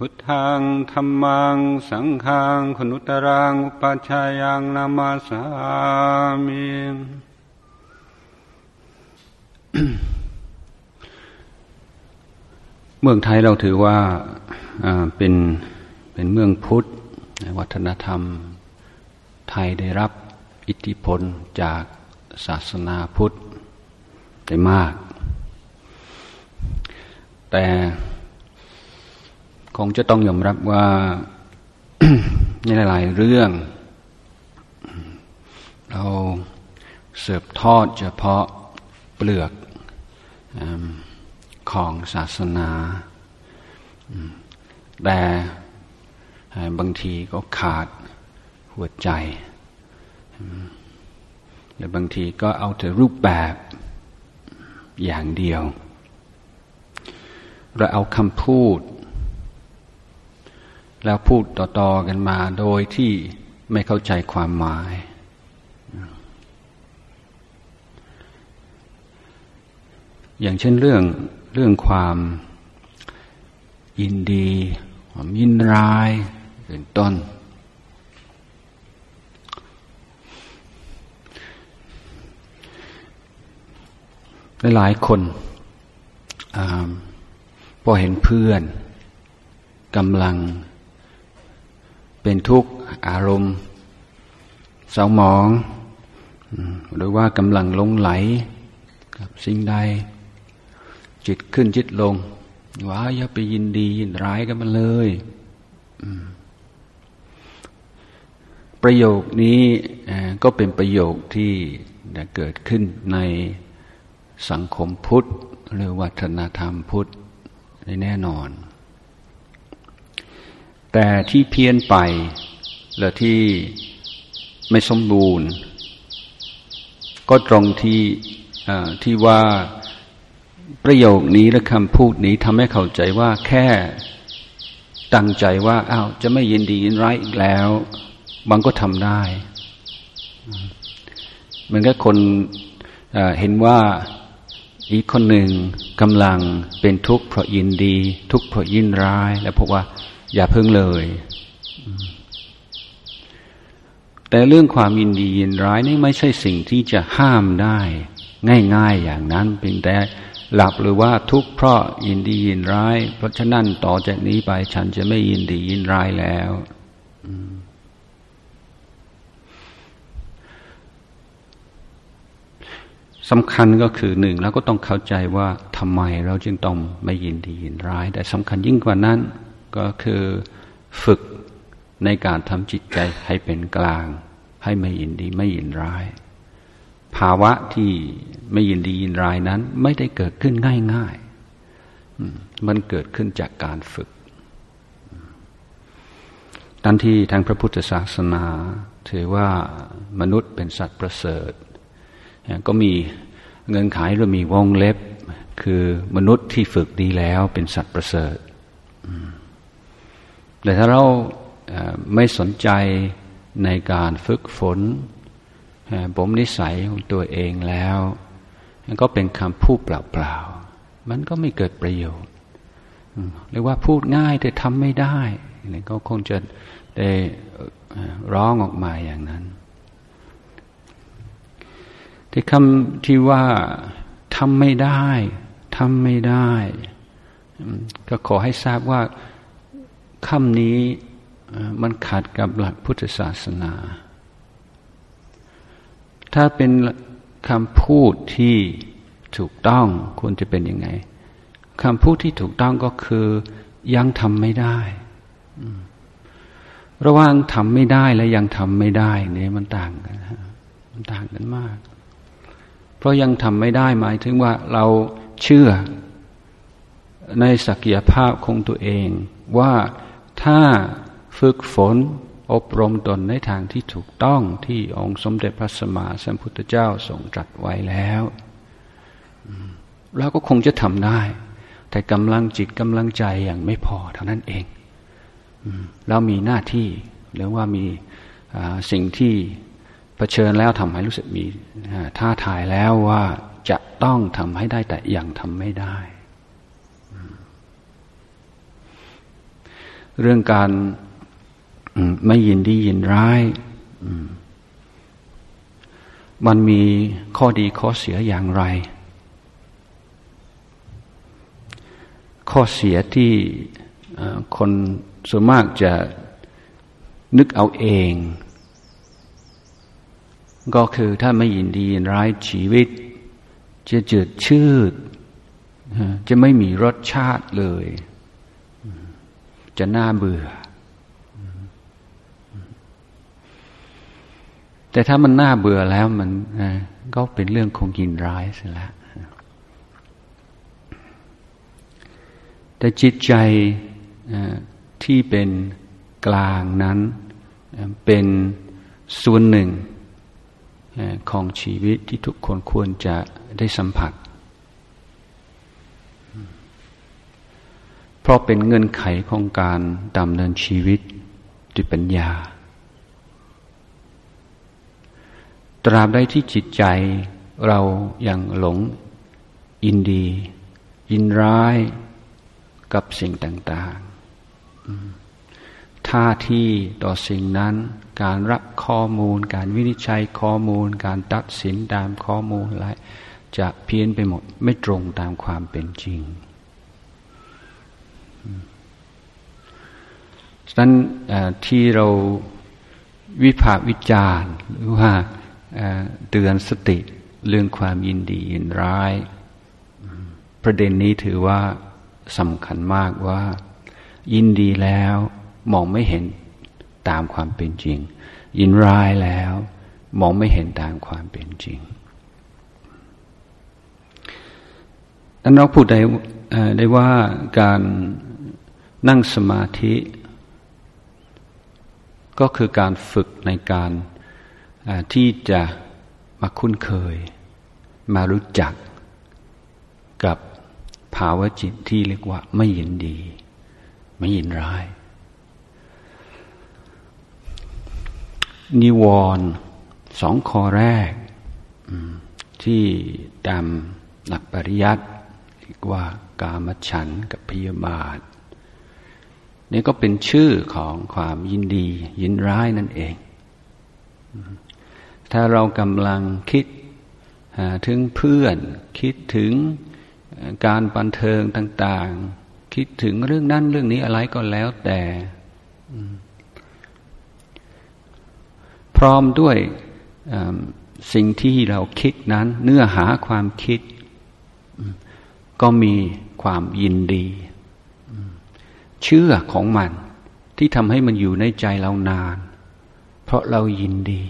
พุทธังธรรมัง สังฆังขนุตรังอุปัชายังนามาสามิเมืองไทยเราถือว่าเป็นเป็นเมืองพุทธวัฒนธรรม ไทยได้รับอิทธิพลจากศาสนาพุทธได้มาก แต่ คงจะต้องยอมรับว่าในหลายเรื่อง เราเสิร์ฟทอดเฉพาะเปลือกของศาสนาแต่บางทีก็ขาดหัวใจหรือบางทีก็เอาแต่รูปแบบอย่างเดียว เราเอาคำพูด แล้วพูดต่อๆกันมาโดยที่ไม่เข้าใจความหมาย อย่างเช่นเรื่องเรื่องความยินดี ความยินร้ายเป็นต้น หลายคนอพอเห็นเพื่อนกำลัง เป็นทุกข์อารมณ์เศร้าหมอง หรือว่ากำลังลงไหลกับสิ่งใด จิตขึ้นจิตลงว่าอย่าไปยินดียินร้ายกันมาเลย ประโยคนี้ก็เป็นประโยคที่เกิดขึ้นในสังคมพุทธหรือวัฒนธรรมพุทธแน่นอน แต่ที่เพี้ยนไปและที่ไม่สมบูรณ์ ก็ตรงที่ที่ว่าประโยคนี้และคำพูดนี้ทำให้เข้าใจว่าแค่ตั้งใจว่าอ้าวจะไม่ยินดียินร้ายอีกแล้ว บางก็ทำได้มันก็คนเห็นว่าอีกคนหนึ่งกำลังเป็นทุกข์เพราะยินดี ทุกข์เพราะยินร้าย แล้วพบว่า อย่าพิ่งเลย แต่เรื่องความยินดียินร้ายนี่ไม่ใช่สิ่งที่จะห้ามได้ ง่าย ๆอย่างนั้นเพียงแต่หลับหรือว่าทุกข์เพราะยินดียินร้าย เพราะฉะนั้นต่อจากนี้ไปฉันจะไม่ยินดียินร้ายแล้วสำคัญก็คือหนึ่งแล้วก็ต้องเข้าใจว่าทำไมเราจึงต้องไม่ยินดียินร้าย แต่สำคัญยิ่งกว่านั้น ก็คือฝึกในการทำจิตใจให้เป็นกลาง ให้ไม่ยินดีไม่ยินร้าย ภาวะที่ไม่ยินดียินร้ายนั้น ไม่ได้เกิดขึ้นง่ายๆมันเกิดขึ้นจากการฝึกทันที่ทางพระพุทธศาสนา ถือว่ามนุษย์เป็นสัตว์ประเสริฐ ก็มีเงินขายหรือมีวงเล็บ คือมนุษย์ที่ฝึกดีแล้วเป็นสัตว์ประเสริฐ แต่ถ้าเราไม่สนใจในการฝึกฝนผมนิสัยของตัวเองแล้วก็เป็นคำพูดเปล่าๆ มันก็ไม่เกิดประโยชน์หรือว่าพูดง่ายแต่ทำไม่ได้นี่ก็คงจะได้ร้องออกมาอย่างนั้น ที่คำที่ว่าทำไม่ได้ทำไม่ได้ ก็ขอให้ทราบว่า คำนี้มันขัดกับหลักพุทธศาสนา ถ้าเป็นคำพูดที่ถูกต้องควรจะเป็นยังไงคำพูดที่ถูกต้องก็คือยังทำไม่ได้ระหว่างทำไม่ได้และยังทำไม่ได้เนี่ยมันต่างกันมันต่างกันมาก เพราะยังทำไม่ได้หมายถึงว่าเราเชื่อในศักยภาพของตัวเองว่า ถ้าฝึกฝนอบรมตนในทางที่ถูกต้องที่องค์สมเด็จพระสัมมาสัมพุทธเจ้าทรงตรัสไว้แล้วเราก็คงจะทำได้ แต่กำลังจิตกำลังใจอย่างไม่พอเท่านั้นเองเรามีหน้าที่หรือว่ามีสิ่งที่เผชิญแล้วทำให้รู้สึกมีท่าทายแล้วว่าจะต้องทำให้ได้แต่ยังทำไม่ได้ เรื่องการไม่ยินดียินร้าย มันมีข้อดีข้อเสียอย่างไร ข้อเสียที่คนส่วนมากจะนึกเอาเอง ก็คือถ้าไม่ยินดียินร้ายชีวิต จะจืดชืด จะไม่มีรสชาติเลย จะน่าเบื่อ แต่ถ้ามันน่าเบื่อแล้วมันก็เป็นเรื่องคงกินร้ายเสียแล้วแต่จิตใจที่เป็นกลางนั้นเป็นส่วนหนึ่งของชีวิตที่ทุกคนควรจะได้สัมผัส เพราะเป็นเงื่อนไขของการดำเนินชีวิตด้วยปัญญา ตราบใดที่จิตใจเรายัางหลงอินดี ยินร้ายกับสิ่งต่างๆท่าที่ต่อสิ่งนั้น การรับข้อมูล การวินิจฉัยข้อมูล การตัดสินตามข้อมูลอะไรจะเพี้ยนไปหมดไม่ตรงตามความเป็นจริง ฉะนั้นที่เราวิพากวิจารณ์หรือว่าเตือนสติเรื่องความยินดียินร้าย ประเด็นนี้ถือว่าสำคัญมากว่า ยินดีแล้วมองไม่เห็นตามความเป็นจริง ยินร้ายแล้วมองไม่เห็นตามความเป็นจริงนั้นเราพูดได้ได้ว่าการนั่งสมาธิ ก็คือการฝึกในการที่จะมาคุ้นเคย มารู้จักกับภาวะจิตที่เรียกว่าไม่ยินดี ไม่ยินร้าย นิวรณ์สองข้อแรก ที่ตามหลักปริยัติเรียกว่ากามฉันกับพยาบาท นี่ก็เป็นชื่อของความยินดี ยินร้ายนั่นเอง ถ้าเรากำลังคิดถึงเพื่อน คิดถึงการบันเทิงต่าง ๆ คิดถึงเรื่องนั้นเรื่องนี้อะไรก็แล้วแต่ พร้อมด้วยสิ่งที่เราคิดนั้น เนื้อหาความคิด ก็มีความยินดี เชื่อของมันที่ทำให้มันอยู่ในใจเรานาน เพราะเรายินดี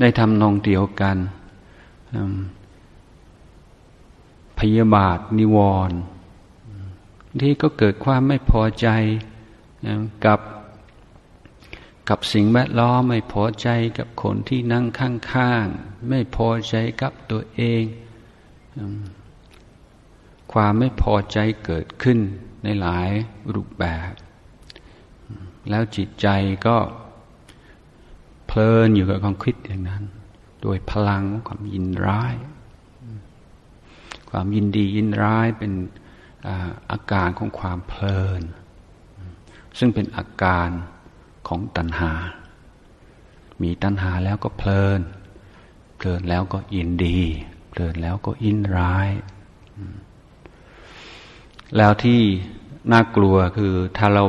ได้ทำนองเดียวกันพยาบาทนิวรณ์ที่ก็เกิดความไม่พอใจกับกับสิ่งแวดล้อมไม่พอใจกับคนที่นั่งข้างๆ ไม่พอใจกับตัวเอง ความไม่พอใจเกิดขึ้นในหลายรูปแบบ แล้วจิตใจก็เพลินอยู่กับความคิดอย่างนั้น โดยพลังของความยินร้าย ความยินดียินร้ายเป็นอาการของความเพลิน ซึ่งเป็นอาการของตัณหา มีตัณหาแล้วก็เพลิน เพลินแล้วก็ยินดี เพลินแล้วก็ยินร้าย แล้วที่น่ากลัวคือถ้าเรา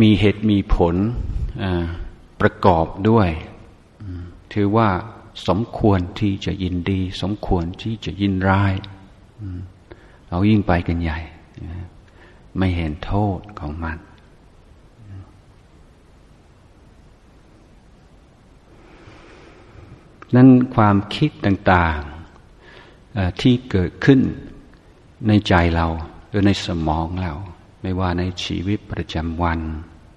มีเหตุมีผลประกอบด้วย ถือว่าสมควรที่จะยินดี สมควรที่จะยินร้ายเรายิ่งไปกันใหญ่ ไม่เห็นโทษของมัน นั่นความคิดต่างๆที่เกิดขึ้น ในใจเราหรือในสมองเรา ไม่ว่าในชีวิตประจำวัน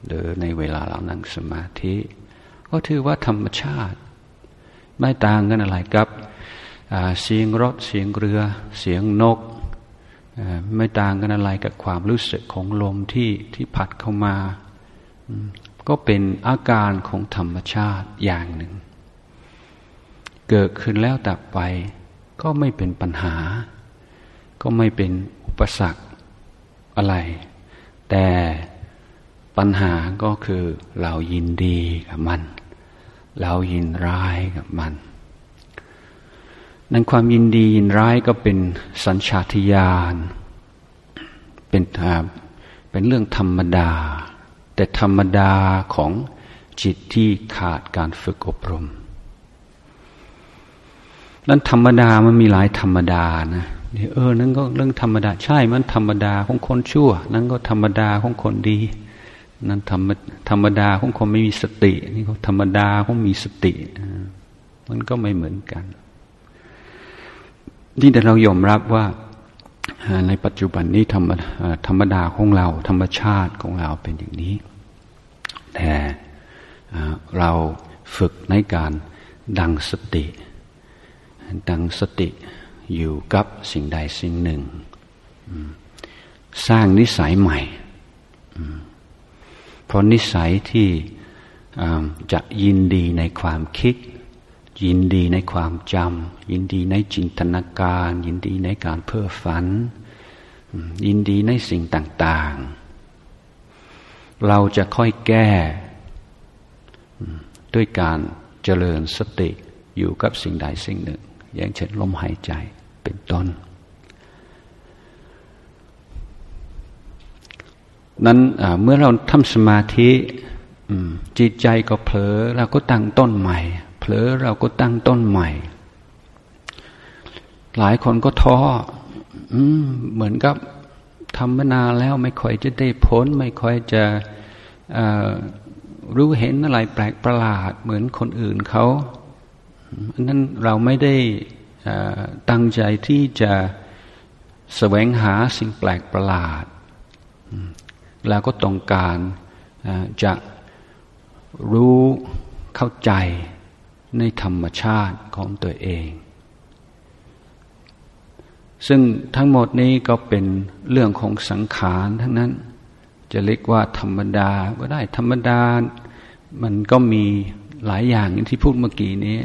หรือในเวลาเรานั่งสมาธิ ก็ถือว่าธรรมชาติ ไม่ต่างกันอะไรกับเสียงรถเสียงเรือ เสียงนก ไม่ต่างกันอะไรกับความรู้สึกของลมที่ที่พัดเข้ามา ก็เป็นอาการของธรรมชาติอย่างหนึ่ง เกิดขึ้นแล้วดับไปก็ไม่เป็นปัญหา ก็ไม่เป็นอุปสรรคอะไร แต่ปัญหาก็คือเรายินดีกับมัน เรายินร้ายกับมันนั้นความยินดียินร้ายก็เป็นสัญชาตญาณเป็นเป็นเรื่องธรรมดา แต่ธรรมดาของจิตที่ขาดการฝึกอบรม นั้นธรรมดามันมีหลายธรรมดานะ เออ นั่นก็เรื่องธรรมดา ใช่ มันธรรมดาของคนชั่ว นั่นก็ธรรมดาของคนดี นั่นธรรมธรรมดาของคนไม่มีสติ นี่ก็ธรรมดาของมีสติ มันก็ไม่เหมือนกันนี่แต่เรายอมรับว่าในปัจจุบันนี้ธรรมธรรมดาของเรา ธรรมชาติของเราเป็นอย่างนี้ แต่เราฝึกในการดังสติ ดังสติ อยู่กับสิ่งใดสิ่งหนึ่ง สร้างนิสัยใหม่เพราะนิสัยที่จะยินดีในความคิด ยินดีในความจำยินดีในจินตนาการ ยินดีในการเพ้อฝัน ยินดีในสิ่งต่าง ๆ เราจะค่อยแก้ด้วยการเจริญสติอยู่กับสิ่งใดสิ่งหนึ่งอย่างเช่นลมหายใจ เป็นต้น นั้นเมื่อเราทำสมาธิจิตใจก็เผลอเราก็ตั้งต้นใหม่ เผลอเราก็ตั้งต้นใหม่ หลายคนก็ท้ออเหมือนกับทำมานานแล้วไม่ค่อยจะได้ผล ไม่ค่อยจะรู้เห็นอะไรแปลกประหลาด เหมือนคนอื่นเขาอันนั้นเราไม่ได้ ตั้งใจที่จะแสวงหาสิ่งแปลกประหลาด แล้วก็ต้องการจะรู้เข้าใจในธรรมชาติของตัวเอง ซึ่งทั้งหมดนี้ก็เป็นเรื่องของสังขารทั้งนั้น จะเรียกว่าธรรมดาก็ได้ธรรมดา มันก็มีหลายอย่างที่พูดเมื่อกี้นี้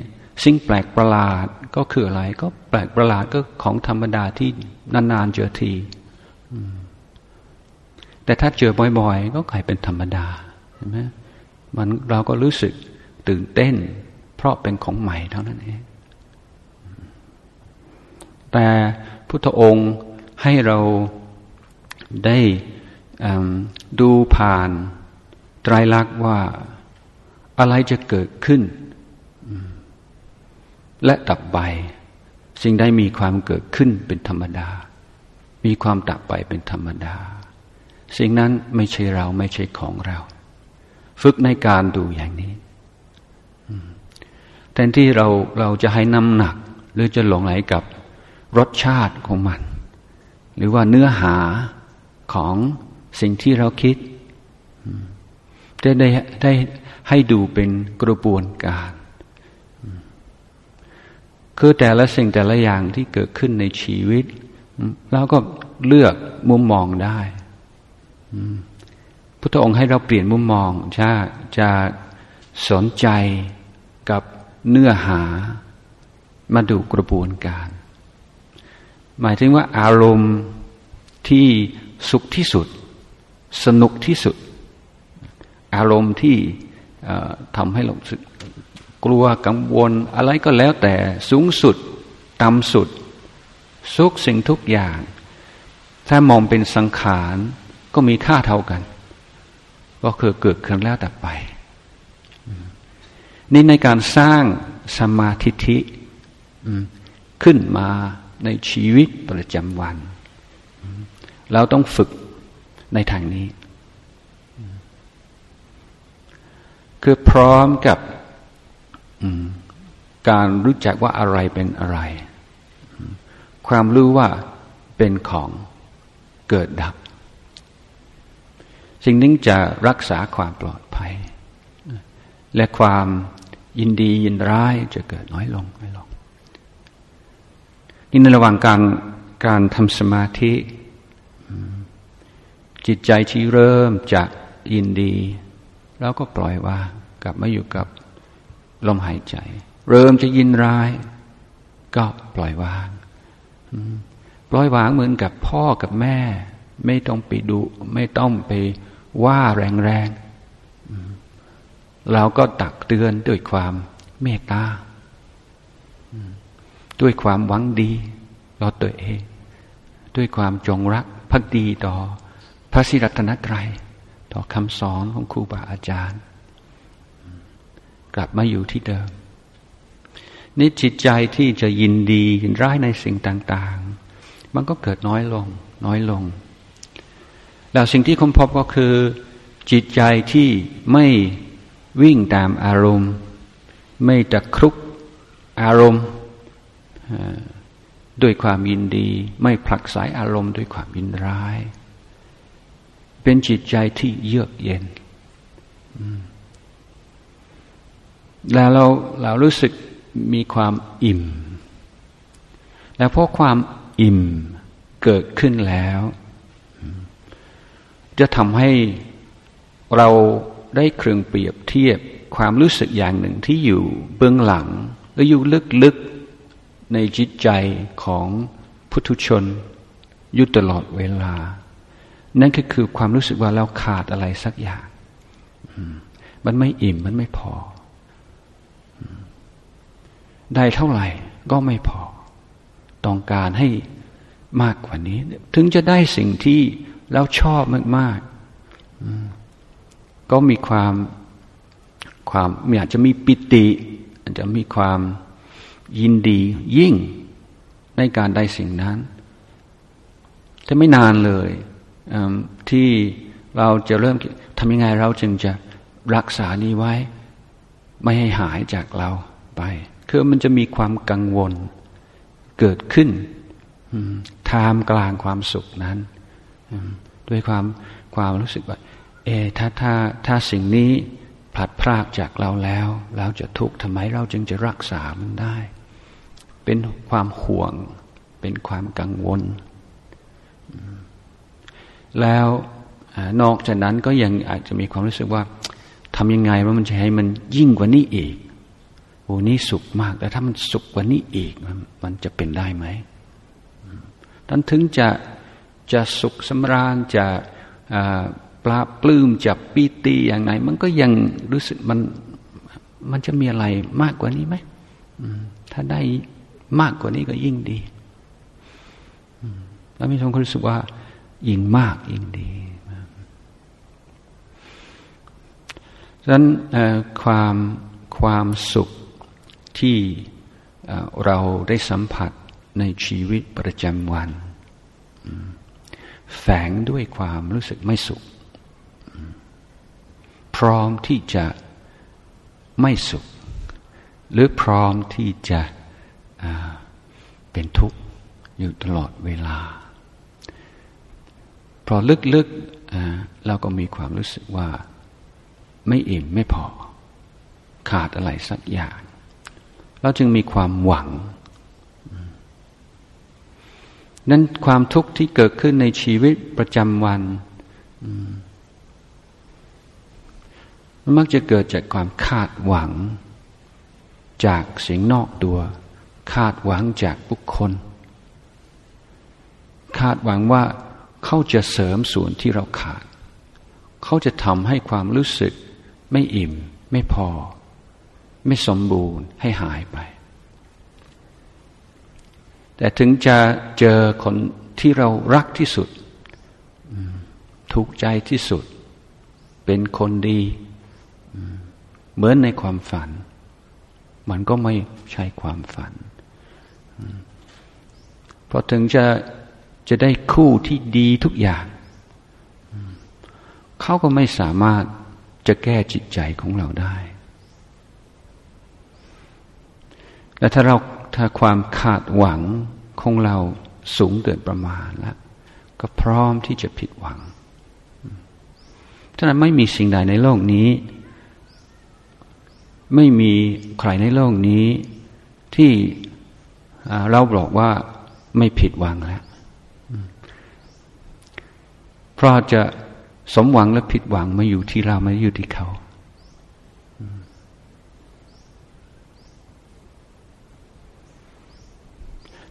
สิ่งแปลกประหลาดก็คืออะไร ก็แปลกประหลาดก็ของธรรมดาที่นานๆเจอทีแต่ถ้าเจอบ่อยๆ ก็กลายเป็นธรรมดาเห็นไหมมันเราก็รู้สึกตื่นเต้น เพราะเป็นของใหม่เท่านั้นเองแต่พุทธองค์ให้เราได้ดูผ่านไตรลักษณ์ว่าอะไรจะเกิดขึ้น และดับไป สิ่งใดมีความเกิดขึ้นเป็นธรรมดา มีความดับไปเป็นธรรมดา สิ่งนั้นไม่ใช่เราไม่ใช่ของเรา ฝึกในการดูอย่างนี้แทนที่เราเราจะให้น้ำหนัก หรือจะหลงไหลกับรสชาติของมัน หรือว่าเนื้อหาของสิ่งที่เราคิดจะได้ได้ให้ดูเป็นกระบวนการ คือแต่ละสิ่งแต่ละอย่างที่เกิดขึ้นในชีวิตเราก็เลือกมุมมองได้พุทธองค์ให้เราเปลี่ยนมุมมองจะจะสนใจกับเนื้อหามาดูกระบวนการ หมายถึงว่าอารมณ์ที่สุขที่สุด สนุกที่สุด อารมณ์ที่ทำให้เราสึก กลัวกังวลอะไรก็แล้วแต่สูงสุดต่ำสุดสุขสิ่งทุกอย่าง ถ้ามองเป็นสังขารก็มีค่าเท่ากัน ก็คือเกิดขึ้นแล้วแต่ไป นี่ในการสร้างสมาธิิขึ้นมาในชีวิตประจำวัน เราต้องฝึกในทางนี้ คือพร้อมกับ การรู้จักว่าอะไรเป็นอะไร ความรู้ว่าเป็นของเกิดดับ สิ่งนี้จะรักษาความปลอดภัย และความยินดียินร้ายจะเกิดน้อยลงน้อยลง นี่ในระหว่างการการทำสมาธิ จิตใจที่เริ่มจะยินดี แล้วก็ปล่อยวางกลับมาอยู่กับ ลมหายใจ เริ่มจะยินร้าย ก็ปล่อยวางปล่อยวางเหมือนกับพ่อกับแม่ ไม่ต้องไปดุไม่ต้องไปว่าแรงๆเราก็ตักเตือนด้วยความเมตตาด้วยความหวังดีต่อตัวเอง ด้วยความจงรักภักดีต่อพระศิรัตนตรัย ต่อคำสอนของครูบาอาจารย์ กลับมาอยู่ที่เดิม นี่จิตใจที่จะยินดียินร้ายในสิ่งต่าง ๆ มันก็เกิดน้อยลง น้อยลง แล้วสิ่งที่ค้นพบก็คือ จิตใจที่ไม่วิ่งตามอารมณ์ ไม่ตะครุกอารมณ์ด้วยความยินดี ไม่ผลักสายอารมณ์ด้วยความยินร้าย เป็นจิตใจที่เยือกเย็น แล้วเราเรารู้สึกมีความอิ่ม แล้วเพราะความอิ่มเกิดขึ้นแล้ว จะทำให้เราได้เครื่องเปรียบเทียบความรู้สึกอย่างหนึ่งที่อยู่เบื้องหลังและอยู่ลึกๆในจิตใจของพุทุชนอยู่ตลอดเวลา นั่นก็คือความรู้สึกว่าเราขาดอะไรสักอย่าง มันไม่อิ่มมันไม่พอ ได้เท่าไหร่ก็ไม่พอ ต้องการให้มากกว่านี้ ถึงจะได้สิ่งที่เราชอบมากๆก็มีความความอาจจะมีปิติอาจจะมีความยินดียิ่งในการได้สิ่งนั้นจะไม่นานเลยที่เราจะเริ่มทำยังไงเราจึงจะรักษานี้ไว้ ไม่ให้หายจากเราไป คือมันจะมีความกังวลเกิดขึ้นทามกลางความสุขนั้น ด้วยความความรู้สึกว่าเอถ้าถ้าถ้าสิ่งนี้ผลัดพรากจากเราแล้วเราจะทุกข์ทำไมเราจึงจะรักษามันได้ เป็นความห่วง เป็นความกังวล แล้วนอกจากนั้นก็ยังอาจจะมีความรู้สึกว่าทำยังไงว่ามันจะให้มันยิ่งกว่านี้อีก โอ้นี่สุขมากแต่ถ้ามันสุขกว่านี้อีกมันจะเป็นได้ไหมท่านถึงจะจะสุขสำราญจะปลาปลื้มจะปีติอย่างไรมันก็ยังรู้สึกมันมันจะมีอะไรมากกว่านี้ไหมถ้าได้มากกว่านี้ก็ยิ่งดีแล้วมีคนรู้สึกว่ายิ่งมากยิ่งดีดังนั้นความความสุข ที่เราได้สัมผัสในชีวิตประจำวัน แฝงด้วยความรู้สึกไม่สุข พร้อมที่จะไม่สุข หรือพร้อมที่จะเป็นทุกข์อยู่ตลอดเวลา พอลึกๆเราก็มีความรู้สึกว่าไม่อิ่มไม่พอ ขาดอะไรสักอย่าง เราจึงมีความหวัง นั้นความทุกข์ที่เกิดขึ้นในชีวิตประจำวันมันมักจะเกิดจากความคาดหวัง จากสิ่งนอกตัว คาดหวังจากบุคคล คาดหวังว่าเขาจะเสริมส่วนที่เราขาด เขาจะทำให้ความรู้สึกไม่อิ่มไม่พอ ไม่สมบูรณ์ให้หายไป แต่ถึงจะเจอคนที่เรารักที่สุด ถูกใจที่สุด เป็นคนดี เหมือนในความฝัน มันก็ไม่ใช่ความฝัน เพราะถึงจะจะได้คู่ที่ดีทุกอย่าง เขาก็ไม่สามารถจะแก้จิตใจของเราได้ และถ้าเราถ้าความขาดหวังของเราสูงเกินประมาณแล้วก็พร้อมที่จะผิดหวังฉะนั้นไม่มีสิ่งใดในโลกนี้ ไม่มีใครในโลกนี้ ที่เราบอกว่าไม่ผิดหวังแล้วเพราะจะสมหวังและผิดหวังมาอยู่ที่เราไม่อยู่ที่เขา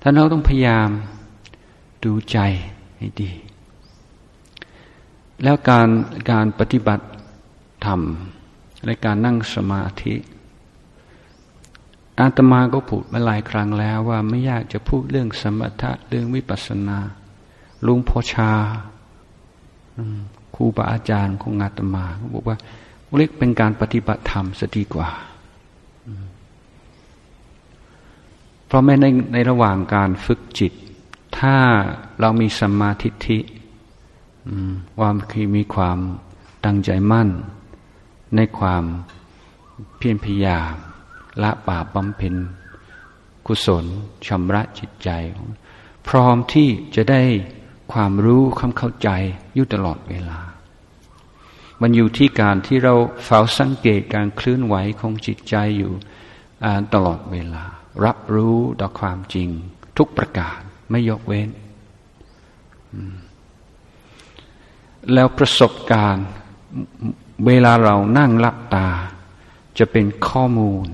ท่านเราต้องพยายามดูใจให้ดี แล้วการการปฏิบัติธรรมในการนั่งสมาธิอาตมาก็พูดมาหลายครั้งแล้วว่าไม่ยากจะพูดเรื่องสมถะเรื่องวิปัสสนาลุงพ่อชาครูบาอาจารย์ของอาตมาบอกว่าเรียกเป็นการปฏิบัติธรรมสดีกว่า เพราะแม้ในในระหว่างการฝึกจิต ถ้าเรามีสัมมาทิฏฐิว่าคือมีความตั้งใจมั่น ในความเพียรพยายามละบาปบำเพ็ญกุศลชำระจิตใจ พร้อมที่จะได้ความรู้ความเข้าใจอยู่ตลอดเวลา มันอยู่ที่การที่เราเฝ้าสังเกตการเคลื่อนไหวของจิตใจอยู่ตลอดเวลา รับรู้ต่อความจริง ทุกประการไม่ยกเว้น แล้วประสบการณ์เวลาเรานั่งหลับตา จะเป็นข้อมูล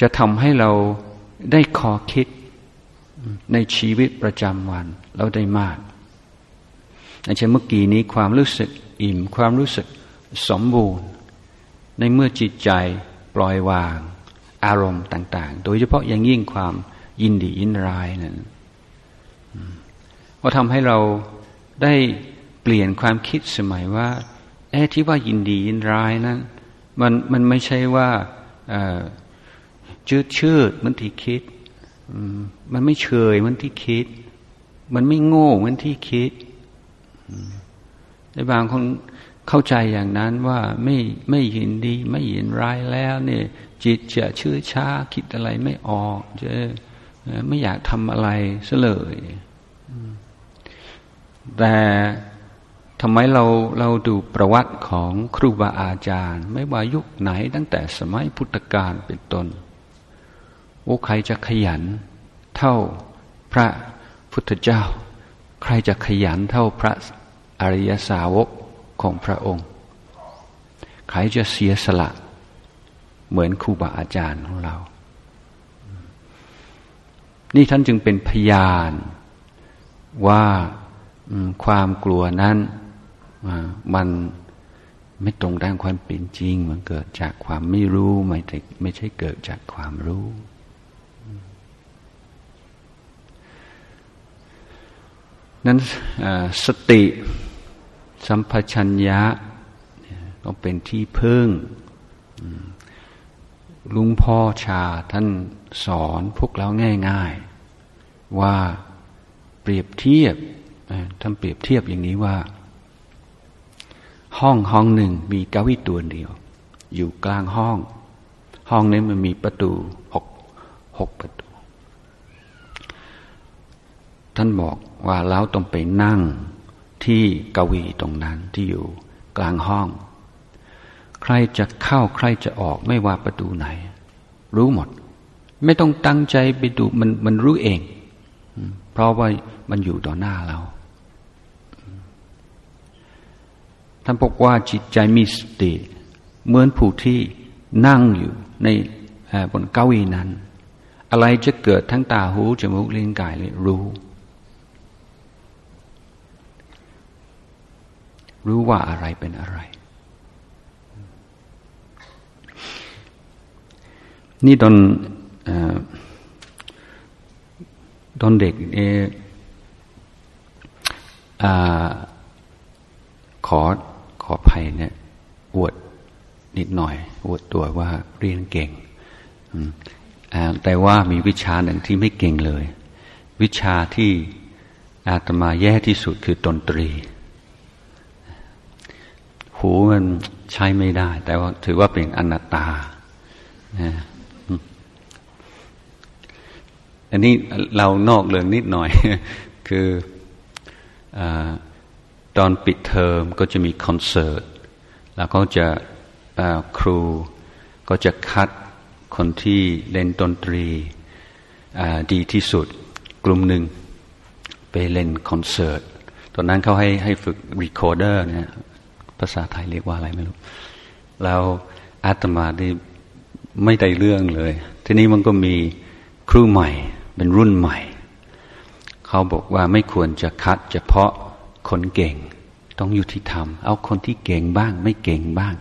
จะทำให้เราได้ขอคิดในชีวิตประจำวัน เราได้มากในเช่นเมื่อกี้นี้ความรู้สึกอิ่ม ความรู้สึกสมบูรณ์ ในเมื่อจิตใจปล่อยวาง อารมณ์ต่าง ๆ โดยเฉพาะอย่างยิ่งความยินดียินร้ายนั้นว่าทำให้เราได้เปลี่ยนความคิดสมัยว่าแอ้ที่ว่ายินดียินร้ายนั้นมันมันไม่ใช่ว่าจืดชืดมันที่คิดมันไม่เฉยเหมือนที่คิด มันไม่โง่เหมือนที่คิดในบางคนเข้าใจอย่างนั้นว่าไม่ไม่ยินดี ไม่ยินร้ายแล้วเนี่ย จิตจะชื่อช้าคิดอะไรไม่ออกจะไม่อยากทำอะไรซะเลยแต่ทำไมเราเราดูประวัติของครูบาอาจารย์ ไม่ว่ายุคไหนตั้งแต่สมัยพุทธกาลเป็นต้นว่าใครจะขยัน เท่าพระพุทธเจ้า ใครจะขยันเท่าพระอริยสาวกของพระองค์ ใครจะเสียสละ เหมือนครูบาอาจารย์ของเรา นี่ท่านจึงเป็นพยานว่าความกลัวนั้นมันไม่ตรงด้านความเป็นจริง มันเกิดจากความไม่รู้ไม่ใช่ไม่ใช่เกิดจากความรู้ นั้นสติสัมปชัญญะต้องเป็นที่พึ่ง ลุงพ่อชาท่านสอนพวกเราง่าย ๆ ว่าเปรียบเทียบท่านเปรียบเทียบอย่างนี้ว่า ห้องห้องหนึ่งมีเก้าอี้ตัวเดียว อยู่กลางห้อง ห้องนี้มันมีประตูหกหกประตู ท่านบอกว่าเราต้องไปนั่งที่กวีตรงนั้นที่อยู่กลางห้อง ใครจะเข้าใครจะออกไม่ว่าประตูไหน รู้หมด ไม่ต้องตั้งใจไปดูมันมันรู้เอง เพราะว่ามันอยู่ต่อหน้าเราท่านบอกว่าจิตใจมีสติเหมือนผู้ที่นั่งอยู่ในบนเก้าอี้นั้น อะไรจะเกิดทั้งตาหูจมูกลิ้นกายเลยรู้ รู้ว่าอะไรเป็นอะไร นี่ตอนตอนเด็กเอขอขอภัยเนี่ยอวดนิดหน่อยอวดตัวว่าเรียนเก่งแต่ว่ามีวิชาหนึ่งที่ไม่เก่งเลย วิชาที่อาตมาแย่ที่สุดคือดนตรี หูมันใช้ไม่ได้ แต่ว่าถือว่าเป็นอนัตตา อันนี้เรานอกเรื่องนิดหน่อย คือตอนปิดเทอมก็จะมีคอนเสิร์ต แล้วก็จะครูก็จะคัดคนที่เล่นดนตรีดีที่สุดกลุ่มหนึ่งไปเล่นคอนเสิร์ต ตอนนั้นเขาให้ให้ฝึก recorder เนี่ยภาษาไทยเรียกว่าอะไรไม่รู้ แล้วอาตมาได้ไม่ได้เรื่องเลย ทีนี้มันก็มีครูใหม่ เป็นรุ่นใหม่ เขาบอกว่าไม่ควรจะคัดเฉพาะคนเก่ง ต้องอยู่ที่ทำเอาคนที่เก่งบ้าง ไม่เก่งบ้าง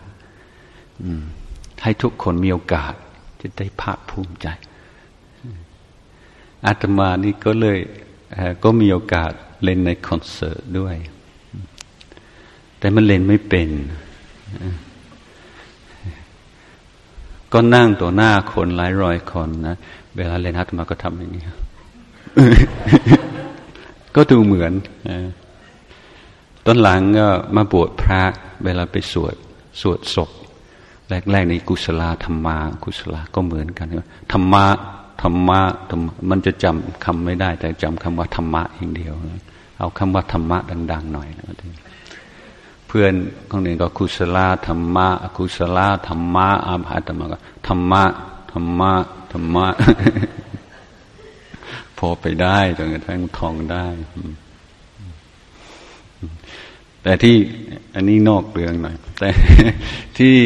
ให้ทุกคนมีโอกาส จะได้ภาคภูมิใจอาตมานี่ก็เลยก็มีโอกาสเล่นในคอนเสิร์ตด้วย แต่มันเล่นไม่เป็น ก็นั่งตัวหน้าคนหลายร้อยคนนะ เวลาเล่นอาตมาก็ทำอย่างนี้ก็ดูเหมือนต้นหลังก็มาบวชพระ เวลาไปสวดสวดศพแรกๆในกุศลาธรรมา กุศลาก็เหมือนกันธรรมะธรรมะมันจะจำคำไม่ได้ แต่จำคำว่าธรรมะอย่างเดียว เอาคำว่าธรรมะดัง ๆ หน่อยนะเพื่อนคนหนึ่งก็กุศลาธรรมะกุศลาธรรมะอาภาธรรมะก็ธรรมะธรรมะ ธรรมะ พอไปได้จนกระทั่งทองได้ แต่ที่อันนี้นอกเรื่องหน่อย แต่ที่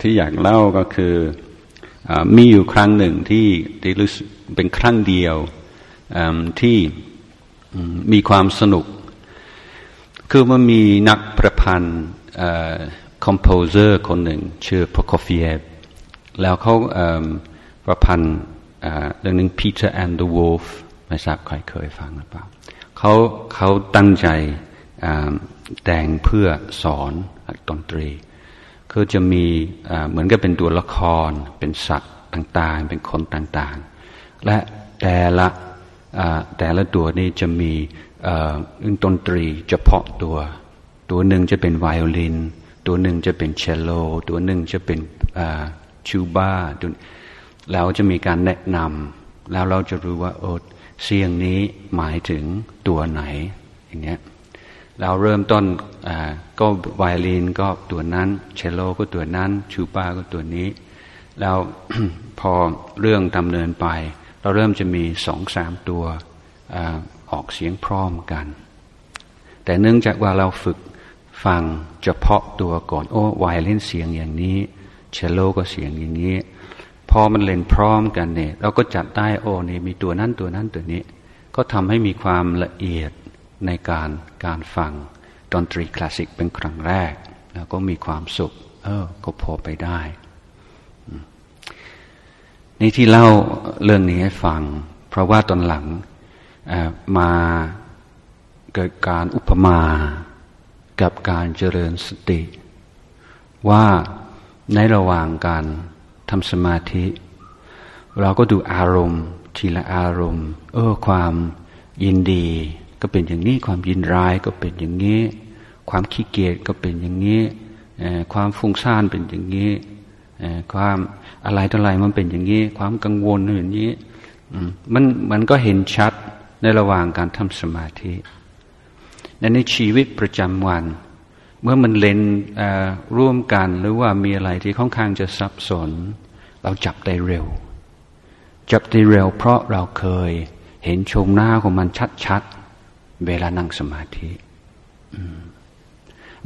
ที่อยากเล่าก็คืออมีอยู่ครั้งหนึ่งที่ที่รู้สึกเป็นครั้งเดียวที่มีความสนุก คือมันมีนักประพันธ์ composer คนหนึ่ง ชื่อ Prokofiev แล้วเขา ประพันธ์เรื่องหนึ่ง Peter and the Wolf ไม่ทราบใครเคยฟังหรือเปล่าเขาเขาตั้งใจแต่งเพื่อสอนดนตรีคือจะมีเหมือนกับเป็นตัวละคร เป็นสัตว์ต่างๆ เป็นคนต่างๆ และแต่ละแต่ละตัวนี้จะมีดนตรีเฉพาะตัว ตัวหนึ่งจะเป็นไวโอลิน ตัวหนึ่งจะเป็นเชลโล ตัวหนึ่งจะเป็นชูบา แล้วจะมีการแนะนำแล้วเราจะรู้ว่าโอ้เสียงนี้หมายถึงตัวไหนอย่างเงี้ยเราเริ่มต้นก็ไวโอลินก็ตัวนั้นเชลโลก็ตัวนั้นชูปาก็ตัวนี้แล้วพอเรื่องดำเนินไป เราเริ่มจะมีสองสามตัวออกเสียงพร้อมกัน แต่เนื่องจากว่าเราฝึกฟังเฉพาะตัวก่อน โอ้ไวโอลินเสียงอย่างนี้เชลโลก็เสียงอย่างนี้ พอมันเล่นพร้อมกันเนี่ย เราก็จัดได้โอ้นี่ยมีตัวนั้นตัวนั้นตัวนี้ ก็ทำให้มีความละเอียดในการการฟังดนตรีคลาสสิกเป็นครั้งแรก แล้วก็มีความสุข เออ ก็พอไปได้นี่ที่เล่าเรื่องนี้ให้ฟัง เพราะว่าตอนหลังมาเกิดการอุปมากับการเจริญสติ ว่าในระหว่างการ ทำสมาธิ เราก็ดูอารมณ์ ทีละอารมณ์ เออความยินดี ก็เป็นอย่างนี้ความยินร้ายก็เป็นอย่างนี้ ความขี้เกียจก็เป็นอย่างนี้ความฟุ้งซ่านเป็นอย่างนี้ความอะไรต่ออะไรมันเป็นอย่างนี้ ความกังวลเป็นอย่างนี้มันมันก็เห็นชัดในระหว่างการทำสมาธิในในชีวิตประจำวัน เมื่อมันเลนร่วมกันหรือว่ามีอะไรที่ค่อนข้างจะซับซ้อนเราจับได้เร็ว จับได้เร็ว เพราะเราเคยเห็นชมหน้าของมันชัดๆ เวลานั่งสมาธิ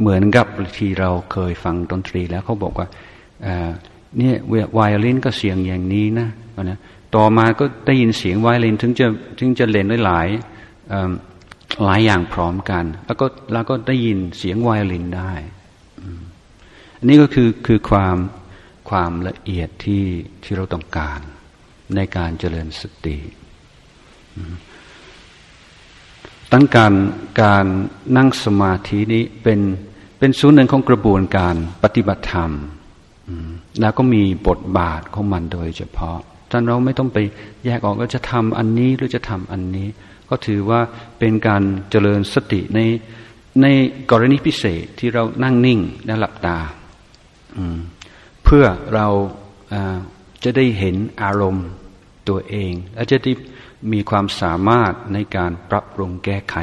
เหมือนกับที่เราเคยฟังดนตรีแล้วเขาบอกว่าเนี่ยไวโอลินก็เสียงอย่างนี้นะนะต่อมาก็ได้ยินเสียงไวโอลินถึงจะถึงจะเล่นได้หลาย หลายอย่างพร้อมกัน แล้วก็แล้วก็ได้ยินเสียงไวโอลินได้อันนี้ก็คือคือความความละเอียดที่ที่เราต้องการในการเจริญสติตั้งการการนั่งสมาธินี้เป็นเป็นส่วนหนึ่งของกระบวนการปฏิบัติธรรมแล้วก็มีบทบาทของมันโดยเฉพาะท่านเราไม่ต้องไปแยกออกว่าจะทำอันนี้หรือจะทำอันนี้ ก็ถือว่าเป็นการเจริญสติในในกรณีพิเศษที่เรานั่งนิ่งและหลับตา เพื่อเราจะได้เห็นอารมณ์ตัวเอง และจะได้มีความสามารถในการปรับปรุงแก้ไข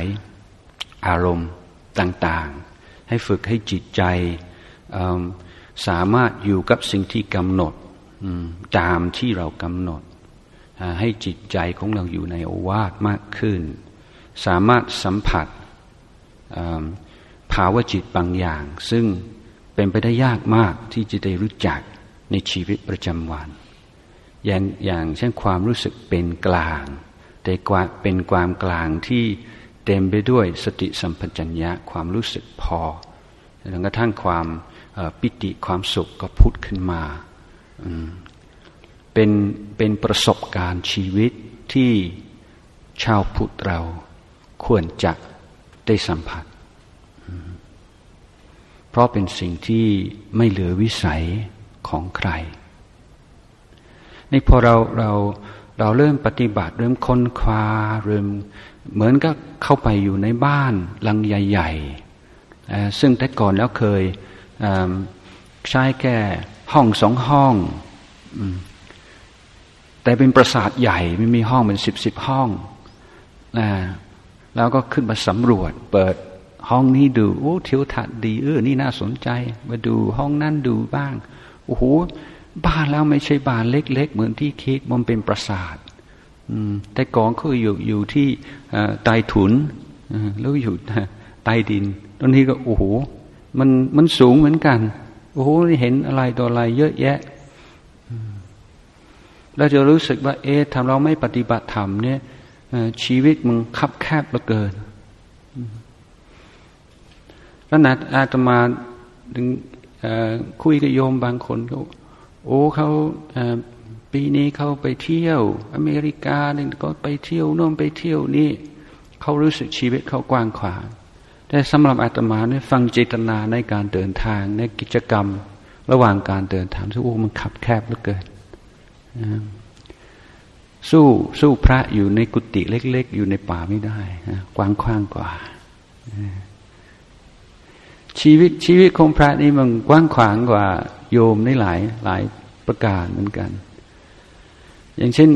อารมณ์ต่างๆ ให้ฝึกให้จิตใจสามารถอยู่กับสิ่งที่กำหนดตามที่เรากำหนด ให้จิตใจของเราอยู่ในโอวาทมากขึ้น สามารถสัมผัสภาวะจิตบางอย่าง ซึ่งเป็นไปได้ยากมากที่จะได้รู้จักในชีวิตประจำวัน อย่างอย่างเช่นความรู้สึกเป็นกลาง แต่เป็นความกลางที่เต็มไปด้วยสติสัมปชัญญะความรู้สึกพอจนกระทั่งความปิติความสุขก็พุทธขึ้นมา เป็นเป็นประสบการณ์ชีวิตที่ชาวพุทธเราควรจะได้สัมผัส เพราะเป็นสิ่งที่ไม่เหลือวิสัยของใคร ในพอเราเราเราเริ่มปฏิบัติเริ่มค้นคว้าเริ่มเหมือนก็เข้าไปอยู่ในบ้านหลังใหญ่ๆ ซึ่งแต่ก่อนแล้วเคยใช้แค่ห้องสองห้อง แต่เป็นปราสาทใหญ่ไม่มีห้องเป็นสิบสิบห้องนะแล้วก็ขึ้นมาสำรวจ เปิดห้องนี้ดูโอ้ทิวทัศน์ดีเออนี่น่าสนใจ มาดูห้องนั้นดูบ้างโอ้โหบ้านแล้วไม่ใช่บ้านเล็ก ๆ เหมือนที่คิดมันเป็นปราสาทแต่ก่อนเขาอยู่อยู่ที่ใต้ถุนแล้วอยู่ใต้ดิน ตอนนี้ก็โอ้โหมันมันสูงเหมือนกัน โอ้โหเห็นอะไรต่ออะไรเยอะแยะ เราจะรู้สึกว่า เอ๊ะทำเราไม่ปฏิบัติธรรมเนี่ยชีวิตมึงคับแคบเหลือเกินแล้วนัดอาตมาถึงคุยกับโยมบางคนเขาโอ้เขาปีนี้เขาไปเที่ยว อเมริกาเนี่ยก็ไปเที่ยวโน่นไปเที่ยวนี่เขารู้สึกชีวิตเขากว้างขวางแต่สำหรับอาตมาเนี่ยฟังเจตนาในการเดินทางในกิจกรรมระหว่างการเดินทางที่โอ้มันขับแคบเหลือเกิน สู้สู้พระอยู่ในกุฏิเล็ก ๆ อยู่ในป่าไม่ได้กว้างขวางกว่าชีวิตชีวิตของพระนี่มันกว้างขวางกว่าโยมในหลายหลายประการเหมือนกัน อย่างเช่น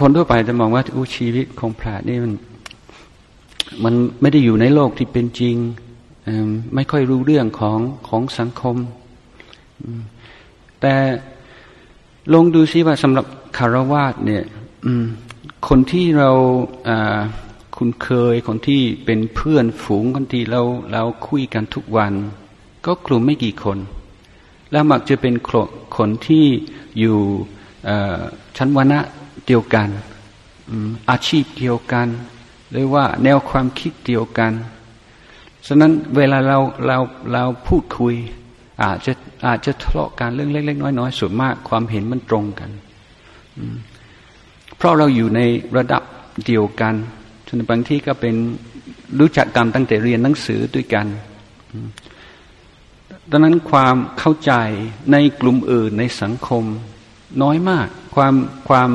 คนทั่วไปจะมองว่าอู้ชีวิตของพระนี่มัน มันไม่ได้อยู่ในโลกที่เป็นจริงไม่ค่อยรู้เรื่องของของสังคม แต่ ลองดูซิว่าสำหรับคารวาสเนี่ยคนที่เราคุ้นเคยคนที่เป็นเพื่อนฝูงคนที่เราเราคุยกันทุกวัน ก็กลุ่มไม่กี่คน แล้วมักจะเป็นคนที่อยู่ชั้นวรรณะเดียวกันอาชีพเดียวกันหรือว่าแนวความคิดเดียวกันฉะนั้นเวลาเราเราเราพูดคุย อาจจะอาจจะทะเลาะกันเรื่องเล็กๆน้อยๆส่วนมากความเห็นมันตรงกันเพราะเราอยู่ในระดับเดียวกันฉะนั้นบางที่ก็เป็นรู้จักกันตั้งแต่เรียนหนังสือด้วยกันดังนั้นความเข้าใจในกลุ่มอื่นในสังคมน้อยมาก ความความ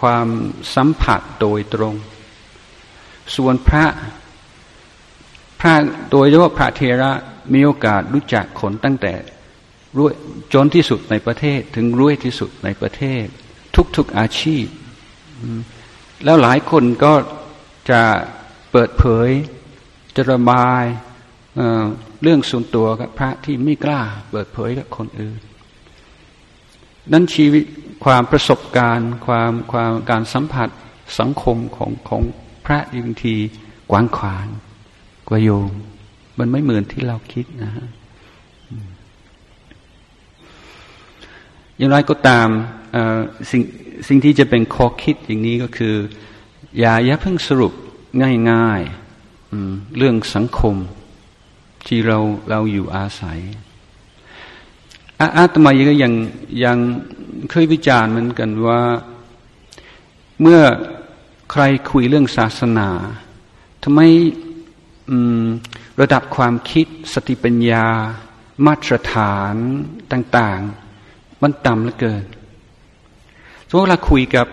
ความสัมผัสโดยตรง ส่วนพระพระโดยเฉพาะพระเทระ มีโอกาสรู้จักคนตั้งแต่รวยจนที่สุดในประเทศ ถึงรวยที่สุดในประเทศ ทุกๆอาชีพ แล้วหลายคนก็จะเปิดเผยจะระบายเเรื่องส่วนตัวกับพระที่ไม่กล้า เปิดเผยกับคนอื่น นั้นชีวิตความประสบการณ์ ความความการสัมผัสสังคมของของพระบางทีกว้างขวางกว่าโยม มันไม่เหมือนที่เราคิดนะฮะอย่างไรก็ตามสิ่งสิ่งที่จะเป็นข้อคิดอย่างนี้ก็คือ อย่าอย่าเพิ่งสรุปง่ายๆเรื่องสังคมที่เราเราอยู่อาศัยอาตมาก็ยังยังเคยวิจารณ์เหมือนกันว่าเมื่อใครคุยเรื่องศาสนาทำไม ระดับความคิดสติปัญญา มาตรฐานต่าง ๆ มันต่ำเหลือเกินสมมติเราคุยกับ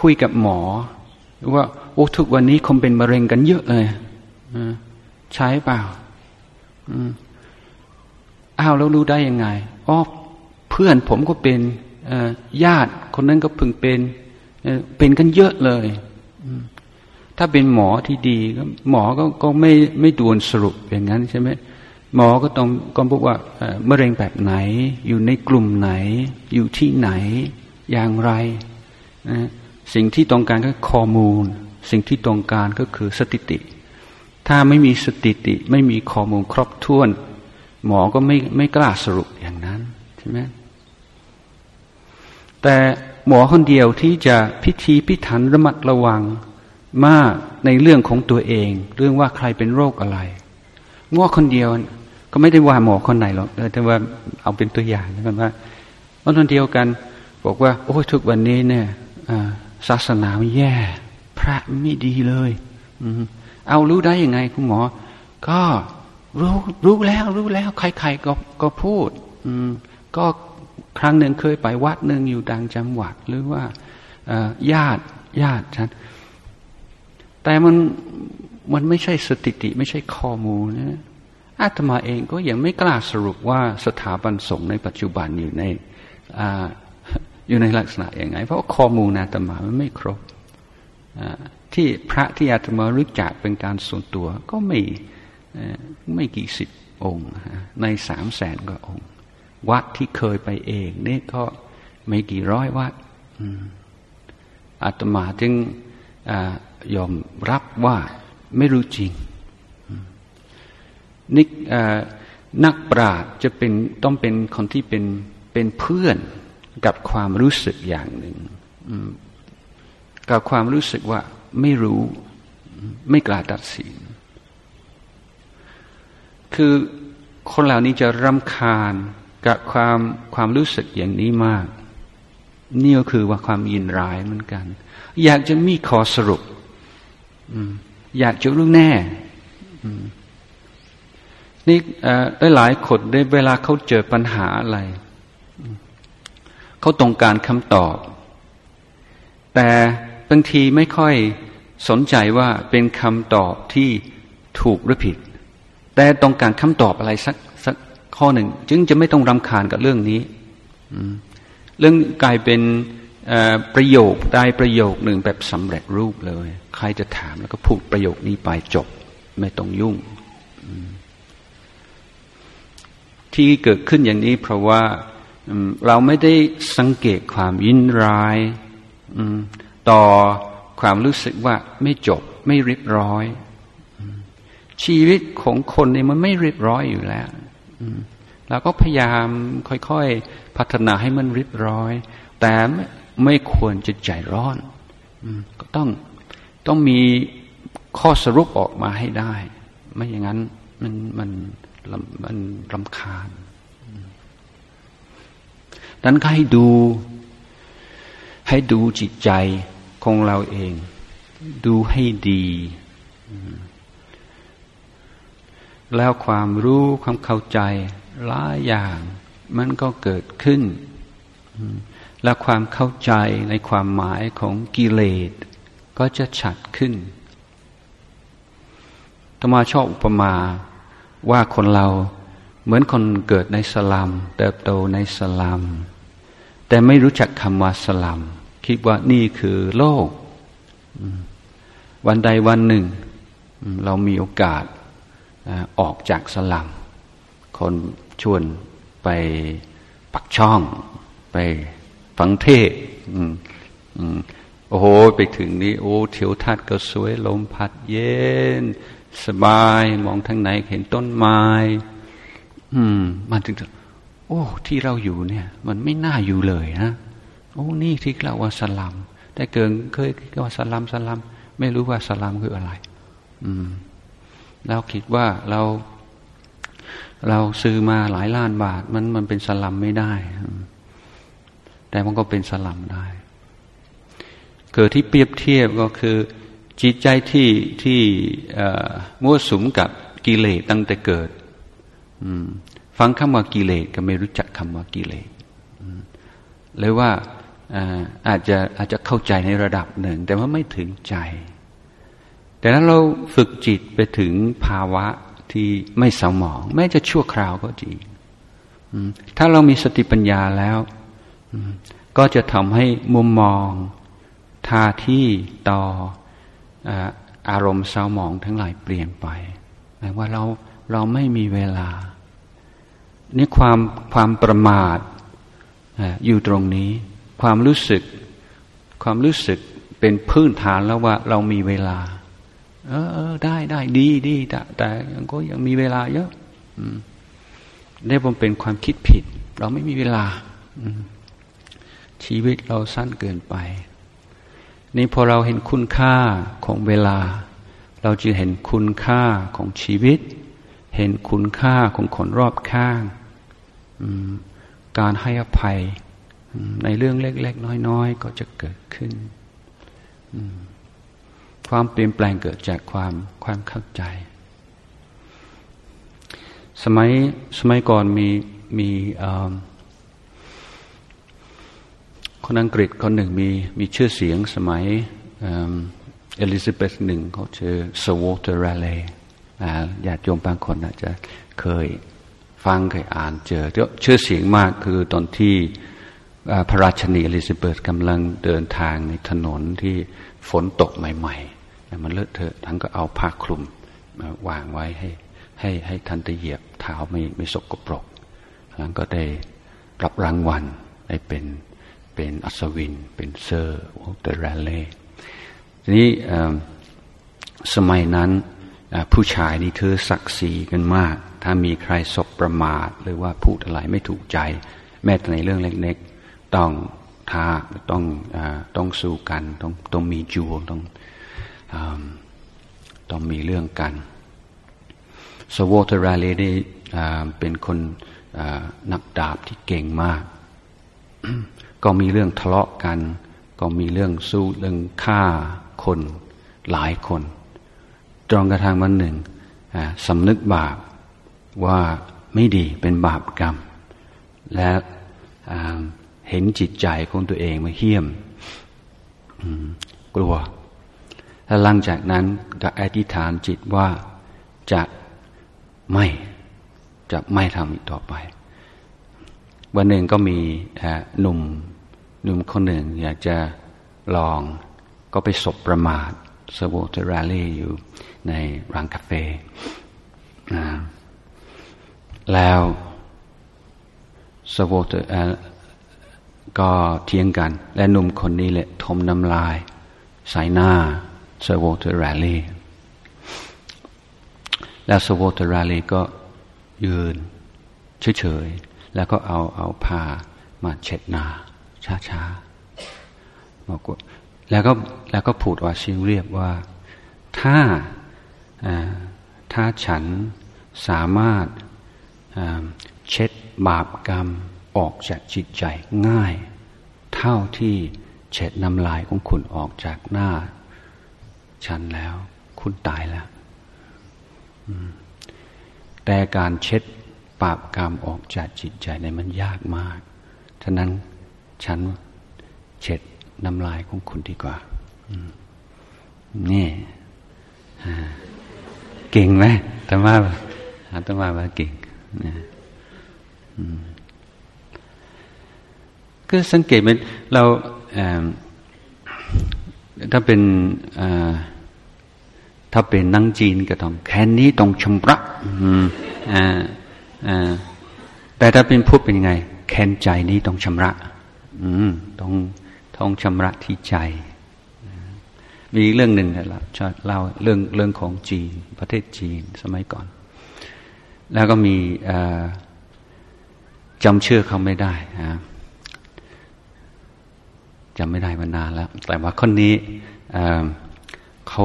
คุยกับหมอ ว่าโอ้ทุกวันนี้คงเป็นมะเร็งกันเยอะเลยใช่เปล่าอ้าวแล้วรู้ได้ยังไงอ๋อเพื่อนผมก็เป็นญาติคนนั้นก็พึงเป็นเป็นกันเยอะเลย ถ้าเป็นหมอที่ดีก็หมอก็ก็ไม่ไม่ด่วนสรุปอย่างนั้นใช่ไหมหมอก็ต้องก็บอกว่ามะเร็งแบบไหน อยู่ในกลุ่มไหน อยู่ที่ไหน อย่างไรนะสิ่งที่ต้องการก็ข้อมูล สิ่งที่ต้องการก็คือสติติ ถ้าไม่มีสติติ ไม่มีข้อมูลครบถ้วน หมอก็ไม่ไม่กล้าสรุปอย่างนั้นใช่ไหมแต่หมอคนเดียวที่จะพิธีพิถันระมัดระวัง มากในเรื่องของตัวเอง เรื่องว่าใครเป็นโรคอะไรง้อคนเดียว ก็ไม่ได้ว่าหมอคนไหนหรอกแต่ว่าเอาเป็นตัวอย่างนะว่าวันคนเดียวกัน บอกว่า โอ้ทุกวันนี้เนี่ยศาสนาแย่ พระไม่ดีเลยเอารู้ได้ยังไงคุณหมอ ก็รู้รู้แล้วรู้แล้ว ใครๆก็ก็พูด อืม ก็ครั้งหนึ่งเคยไปวัดหนึ่งอยู่ดังจังหวัด หรือว่าญาติญาติฉัน แต่มันมันไม่ใช่สติติไม่ใช่ข้อมูลนะอาตมาเองก็ยังไม่กล้าสรุปว่าสถาบันสงฆ์ในปัจจุบันอยู่ในออยู่ในลักษณะอย่างไง เพราะข้อมูลอาตมามันไม่ครบที่พระที่อาตมารู้จักเป็นการส่วนตัวก็ไม่ไม่กี่สิบองค์ ในสามแสนกว่าองค์ วัดที่เคยไปเองนี่ก็ไม่กี่ร้อยวัดอาตมาจึง ยอมรับว่าไม่รู้จริงนิกนักปราชญ์จะเป็นต้องเป็นคนที่เป็นเป็นเพื่อนกับความรู้สึกอย่างหนึ่งกับความรู้สึกว่าไม่รู้ ไม่กล้าตัดสิน คือคนเหล่านี้จะรำคาญกับความความรู้สึกอย่างนี้มาก นี่ก็คือว่าความยินร้ายเหมือนกัน อยากจะมีขอสรุป อยากจะรู้แน่นี่ได้หลายคนได้เวลาเขาเจอปัญหาอะไร เขาต้องการคำตอบ แต่บางทีไม่ค่อยสนใจว่าเป็นคำตอบที่ถูกหรือผิด แต่ต้องการคำตอบอะไรสักสักข้อหนึ่ง จึงจะไม่ต้องรำคาญกับเรื่องนี้เรื่องกลายเป็น ประโยคได้ประโยคหนึ่งแบบสำเร็จรูปเลย ใครจะถามแล้วก็พูดประโยคนี้ไปจบ ไม่ต้องยุ่ง ที่เกิดขึ้นอย่างนี้เพราะว่าเราไม่ได้สังเกตความยินร้ายต่อความรู้สึกว่าไม่จบ ไม่เรียบร้อย ชีวิตของคนเนี่ยมันไม่เรียบร้อยอยู่แล้วเราก็พยายามค่อยๆ พัฒนาให้มันเรียบร้อย แต่ ไม่ควรจะใจร้อนก็ต้องต้องมีข้อสรุปออกมาให้ได้ ไม่อย่างนั้นมันมันมันรำคาญนั้นก็ให้ดู ให้ดูจิตใจของเราเอง ดูให้ดี แล้วความรู้ความเข้าใจหลายอย่าง มันก็เกิดขึ้น และความเข้าใจในความหมายของกิเลส ก็จะชัดขึ้นธรรมาชอบอุปมาว่าคนเราเหมือนคนเกิดในสลัมเติบโตในสลัมแต่ไม่รู้จักคำว่าสลัมคิดว่านี่คือโลก วันใดวันหนึ่ง เรามีโอกาสออกจากสลัมคนชวนไปปักช่องไป ฟังเทศโอ้โห ไปถึงนี้ โอ้เถียวทัดก็สวยลมพัดเย็น สบายมองทางไหนเห็นต้นไม้ อืม มันถึงโอ้ ที่เราอยู่เนี่ย มันไม่น่าอยู่เลยนะโอ้นี่ที่เราว่าสลัมแต่เกินเคยคิดว่าสลัมสลัมไม่รู้ว่าสลัมคืออะไร อืมเราคิดว่าเรา เราซื้อมาหลายล้านบาท มันมันเป็นสลัมไม่ได้ แต่มันก็เป็นสลัมได้เกิดที่เปรียบเทียบก็คือจิตใจที่ที่มั่วสุมกับกิเลสตั้งแต่เกิดฟังคำว่ากิเลสก็ไม่รู้จักคำว่ากิเลสเลยว่าอาจจะอาจจะเข้าใจในระดับหนึ่ง แต่ว่าไม่ถึงใจ แต่ถ้าเราฝึกจิตไปถึงภาวะที่ไม่สมอง แม้จะชั่วคราวก็จริงถ้าเรามีสติปัญญาแล้ว ก็จะทำให้มุมมองท่าที่ต่ออารมณ์เศร้าหมองทั้งหลายเปลี่ยนไปหมายว่าเราเราไม่มีเวลา นี่ความความประมาทอยู่ตรงนี้ ความรู้สึก ความรู้สึกเป็นพื้นฐานแล้วว่าเรามีเวลา เออเออได้ได้ดีดีแต่แต่ยังก็ยังมีเวลาเยอะนี่ผมเป็นความคิดผิด เราไม่มีเวลา ชีวิตเราสั้นเกินไป นี่พอเราเห็นคุณค่าของเวลา เราจะเห็นคุณค่าของชีวิต เห็นคุณค่าของคนรอบข้างการให้อภัย ในเรื่องเล็ก ๆ น้อย ๆ ก็จะเกิดขึ้น ความเปลี่ยนแปลงเกิดจากความความเข้าใจ สมัยสมัยก่อนมีมี คนอังกฤษคนหนึ่งมีมีชื่อเสียงสมัยเอลิซาเบธหนึ่งเขาชื่อเซอร์ Walter Raleigh ญาติโยมบางคนอาจจะเคยฟังเคยอ่านเจอมีชื่อเสียงมากคือตอนที่พระราชินีเอลิซาเบธกำลังเดินทางในถนนที่ฝนตกใหม่ๆมันเลอะเทอะท่านก็เอาผ้าคลุมมาวางไว้ให้ให้ให้ท่านจะเหยียบเท้าไม่ไม่สกปรกแล้วก็ได้รับรางวัลได้เป็น เป็นอัศวิน เป็นเซอร์ Walter Raleigh ทีนี้สมัยนั้นผู้ชายนี่ถือศักดิ์ศรีกันมาก ถ้ามีใครสบประมาทหรือว่าพูดอะไรไม่ถูกใจ แม้แต่ในเรื่องเล็กๆ ต้องท้าต้องอต้องสู้กัน ต้องต้องมีจูงต้องต้องมีเรื่องกันสวอเตอร์ราเลนี่เป็นคนนักดาบที่เก่งมาก ก็มีเรื่องทะเลาะกัน ก็มีเรื่องสู้เรื่องฆ่าคนหลายคนจนกระทั่งวันหนึ่งสำนึกบาปว่าไม่ดีเป็นบาปกรรม และเห็นจิตใจของตัวเองมาเหี้ยมกลัวและหลังจากนั้นก็อธิษฐานจิตว่าจะไม่จะไม่ทำอีกต่อไป วันหนึ่งก็มีหนุ่มหนุ่มคนหนึ่ง อยากจะลองก็ไปสบประมาทสโวเตราลีอยู่ในร้านกาแฟแล้วสโวเตก็เทียงกัน และหนุ่มคนนี้แหละทมน้ำลายใส่หน้าสโวเตราลีแล้วสโวเตราลีก็ยืนเฉย แล้วก็เอาเอาผ้ามาเช็ดหน้าช้าๆบอกว่าแล้วก็แล้วก็พูดว่าชิงเรียบว่า ถ้าถ้าฉันสามารถเช็ดบาปกรรมออกจากจิตใจง่าย เท่าที่เช็ดน้ำลายของคุณออกจากหน้า ฉันแล้ว คุณตายแล้วแต่การเช็ด ปราบกรรมออกจากจิตใจในมันยากมากฉะนั้นฉันเช็ดน้ำลายของคุณดีกว่านี่เก่งไหมธรรมะธรรมะว่าเก่งนะก็สังเกตมันเราถ้าเป็นถ้าเป็นนังจีนก็ต้องแค่นี้ต้องชำระอ่า แต่ถ้าเป็นพูดเป็นยังไง แค้นใจนี้ต้องชำระอืมต้องต้องชำระที่ใจ มีเรื่องหนึ่งนะชอบเล่าเรื่องเรื่องของจีน ประเทศจีนสมัยก่อน แล้วก็มีจำเชื่อเขาไม่ได้จำไม่ได้มานานแล้ว แต่ว่าคนนี้เขา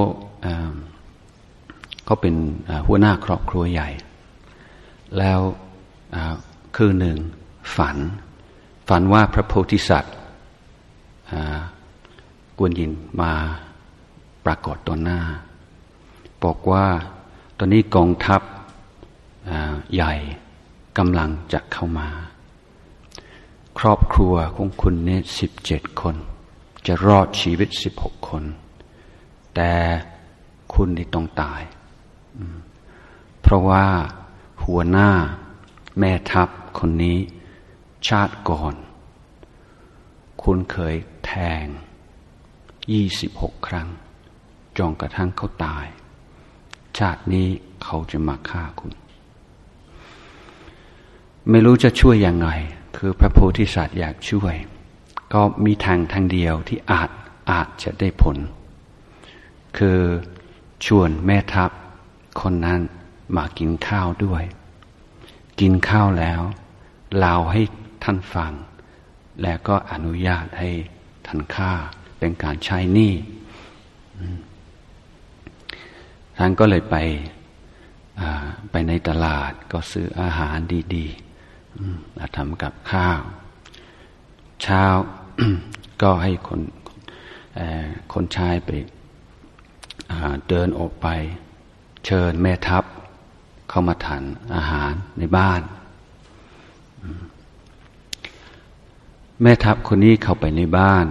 เขาเป็นหัวหน้าครอบครัวใหญ่ แล้วคือหนึ่งฝัน ฝันว่าพระโพธิสัตว์กวนยินมาปรากฏต่อหน้า บอกว่าตอนนี้กองทัพใหญ่กำลังจะเข้ามา ครอบครัวของคุณเนี่ยสิบเจ็ดคน จะรอดชีวิตสิบหกคน แต่คุณนี่ต้องตาย เพราะว่า หัวหน้า แม่ทัพคนนี้ ชาติก่อน คุณเคยแทงยี่สิบหกครั้งจองกระทั่งเขาตาย ชาตินี้เขาจะมาฆ่าคุณ ไม่รู้จะช่วยยังไง คือพระโพธิสัตว์อยากช่วย ก็มีทางทางเดียวที่อาจอาจจะได้ผล คือชวนแม่ทัพคนนั้น มากินข้าวด้วย กินข้าวแล้วเล่าให้ท่านฟัง และก็อนุญาตให้ท่านฆ่าเป็นการใช้หนี้ท่านก็เลยไปไปในตลาดก็ซื้ออาหารดีๆทำกับข้าว เช้าก็ให้คนคนชายไปเดินออกไป เชิญแม่ทัพ เข้ามาทานอาหารในบ้าน แม่ทัพคนนี้เข้าไปในบ้าน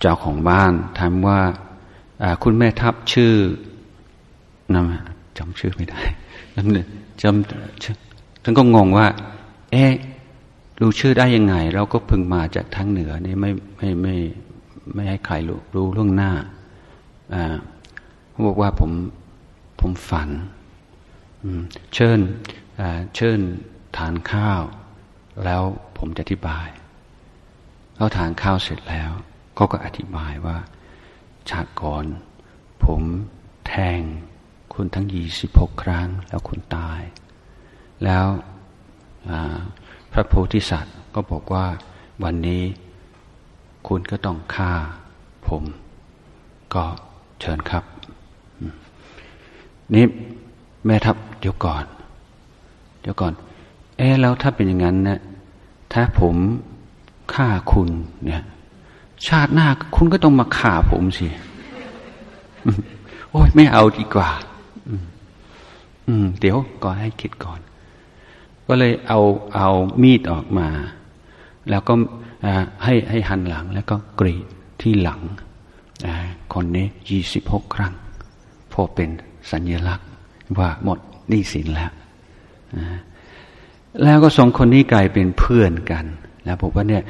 เจ้าของบ้านถามว่าคุณแม่ทัพชื่อนำจำชื่อไม่ได้จำท่านก็งงว่า เอ๊ะรู้ชื่อได้ยังไง เราก็พึงมาจากทางเหนือนี่ไม่ไม่ไม่ไม่ให้ใครรู้รู้ล่วงหน้าอ่าเขาบอกว่าผมผมฝัน เชิญเชิญทานข้าว แล้วผมจะอธิบายเขาทานข้าวเสร็จแล้วเขาก็อธิบายว่า ชาติก่อน ผมแทงคุณทั้งยี่สิบหกครั้ง แล้วคุณตาย แล้วพระโพธิสัตว์ก็บอกว่าวันนี้คุณก็ต้องฆ่าผม ก็เชิญครับ นี่ แม่ทัพเดี๋ยวก่อน เดี๋ยวก่อน เอ๊แล้วถ้าเป็นอย่างนั้นนะถ้าผมฆ่าคุณเนี่ย ชาติหน้าคุณก็ต้องมาฆ่าผมสิโอ้ยไม่เอาดีกว่า อืมเดี๋ยวก่อนให้คิดก่อน ก็เลยเอาเอามีดออกมา แล้วก็ให้ให้หันหลัง แล้วก็กรีดที่หลังคนนี้ยี่สิบหกครั้งพอเป็นสัญลักษณ์ ว่าหมดหนี้สินแล้วแล้วก็สองคนนี้กลายเป็นเพื่อนกัน แล้วบอกว่าเนี่ย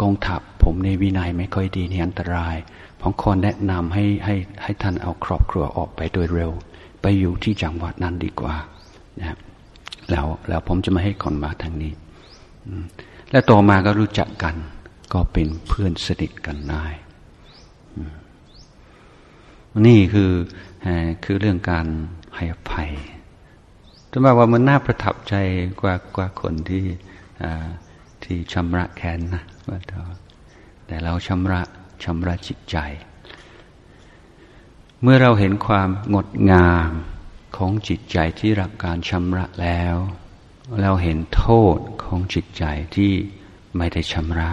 กองทัพผมในวินัยไม่ค่อยดีนี่อันตราย ผมขอแนะนำให้ให้ให้ท่านเอาครอบครัวออกไปโดยเร็ว ไปอยู่ที่จังหวัดนั้นดีกว่านะแล้วแล้วผมจะไม่ให้คนมาทางนี้ และต่อมาก็รู้จักกัน ก็เป็นเพื่อนสนิทกันได้ นี่คือคือเรื่องการให้อภัยจะบอกว่ามันน่าประทับใจกว่ากว่าคนที่ที่ชำระแค้นนะว่าแต่เราชำระชำระจิตใจ เมื่อเราเห็นความงดงามของจิตใจที่รับการชำระแล้ว เราเห็นโทษของจิตใจที่ไม่ได้ชำระ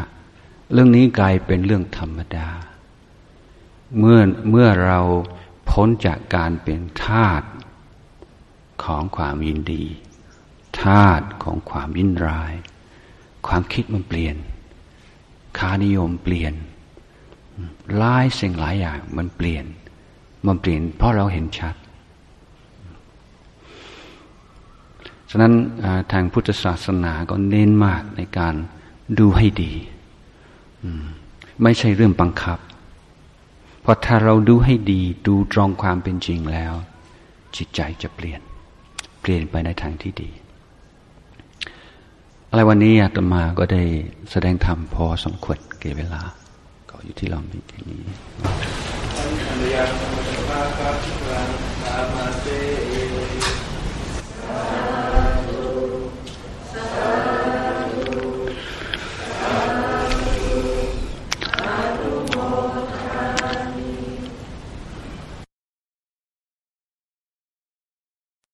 เรื่องนี้กลายเป็นเรื่องธรรมดา เมื่อเมื่อเราพ้นจากการเป็นทาตของความยินดีทาตของความยินร้าย ความคิดมันเปลี่ยนคานิยมเปลี่ยนหลายสิ่งหลายอย่างมันเปลี่ยน มันเปลี่ยนเพราะเราเห็นชัด ฉะนั้นทางพุทธศาสนาก็เน้นมากในการดูให้ดี ไม่ใช่เรื่องบังคับ พราะถ้าเราดูให้ดีดูตรงความเป็นจริงแล้ว จิตใจจะเปลี่ยน เปลี่ยนไปในทางที่ดี อะไรวันนี้อาตมาก็ได้แสดงธรรมพอสมควรเก่เวลา ก็อยู่ที่เรามีที่นี้